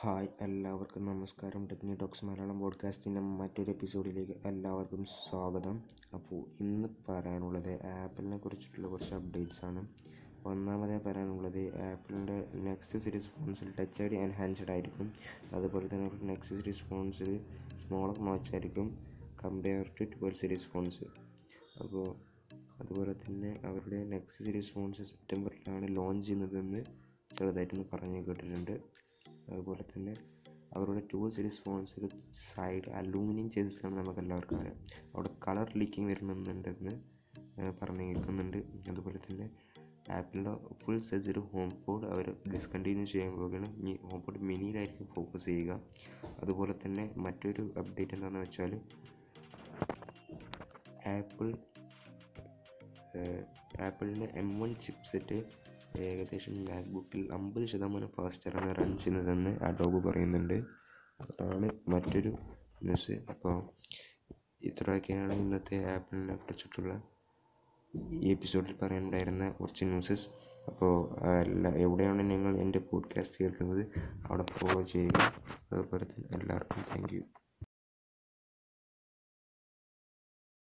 Hi എല്ലാവർക്കും നമസ്കാരം. ടെക്നി talks Malayalam പോഡ്കാസ്റ്റിന്റെ മറ്റൊരു എപ്പിസോഡിലേക്ക് എല്ലാവർക്കും സ്വാഗതം. അപ്പോൾ ഇന്ന് പറയാനുള്ളത് ആപ്പിളിനെ കുറിച്ചിട്ടുള്ള കുറച്ച് അപ്ഡേറ്റ്സ് ആണ്. ഒന്നാമതായി പറയാനുള്ളത് ആപ്പിളിന്റെ നെക്സ്റ്റ് സീരീസ് ഫോൺസിൽ ടച്ച് ഐ ഡി എൻഹാൻസ്ഡ് ആയിരിക്കും. അതുപോലെ തന്നെ നെക്സ്റ്റ് സീരീസ് ഫോൺസിൽ സ്മോളർ നോച്ച് ആയിരിക്കും compare to twelve series phones അപ്പോൾ അതുപോലെ തന്നെ അവരുടെ നെക്സ്റ്റ് സീരീസ് ഫോൺസ് സെപ്റ്റംബറിലാണ് ലോഞ്ച് ചെയ്യുന്നതെന്ന് ചെറുതായിട്ടൊന്ന് പറഞ്ഞു കേട്ടിട്ടുണ്ട്. അതുപോലെ തന്നെ അവരുടെ ടൂൾസ് സീരീസ് ഫോൺസിൽ സൈഡ് അലൂമിനിയം ചെയ്തതാണ് നമുക്ക് എല്ലാവർക്കും അറിയാം. അവിടെ കളർ ലീക്കിങ് വരുന്നുണ്ടെന്ന് പറഞ്ഞു കേൾക്കുന്നുണ്ട്. അതുപോലെ തന്നെ ആപ്പിളിന്റെ ഫുൾ സൈസ് ഒരു ഹോം പോഡ് അവർ ഡിസ്കണ്ടിന്യൂ ചെയ്യാൻ പോവുകയാണ്. ഇനി ഹോം പോഡ് മിനിയിലായിരിക്കും ഫോക്കസ് ചെയ്യുക. അതുപോലെ തന്നെ മറ്റൊരു അപ്ഡേറ്റ് എന്താണെന്ന് വെച്ചാൽ ആപ്പിൾ ആപ്പിളിന്റെ എം വൺ ചിപ്സെറ്റ് ഏകദേശം മാക്ബുക്കിൽ അമ്പത് ശതമാനം ഫാസ്റ്ററാണ് റൺ ചെയ്യുന്നതെന്ന് അഡോബ് പറയുന്നുണ്ട്. അതാണ് മറ്റൊരു ന്യൂസ് അപ്പോൾ ഇത്രയൊക്കെയാണ് ഇന്നത്തെ ആപ്പിളിനെ കുറിച്ചിട്ടുള്ള ഈ എപ്പിസോഡിൽ പറയാനുണ്ടായിരുന്ന കുറച്ച് ന്യൂസസ് അപ്പോൾ എല്ലാ എവിടെയാണ് നിങ്ങൾ എന്റെ പോഡ്കാസ്റ്റ് കേൾക്കുന്നത്? അവിടെ ഫോളോ ചെയ്യുക. അതുപോലെ തന്നെ എല്ലാവർക്കും താങ്ക് യു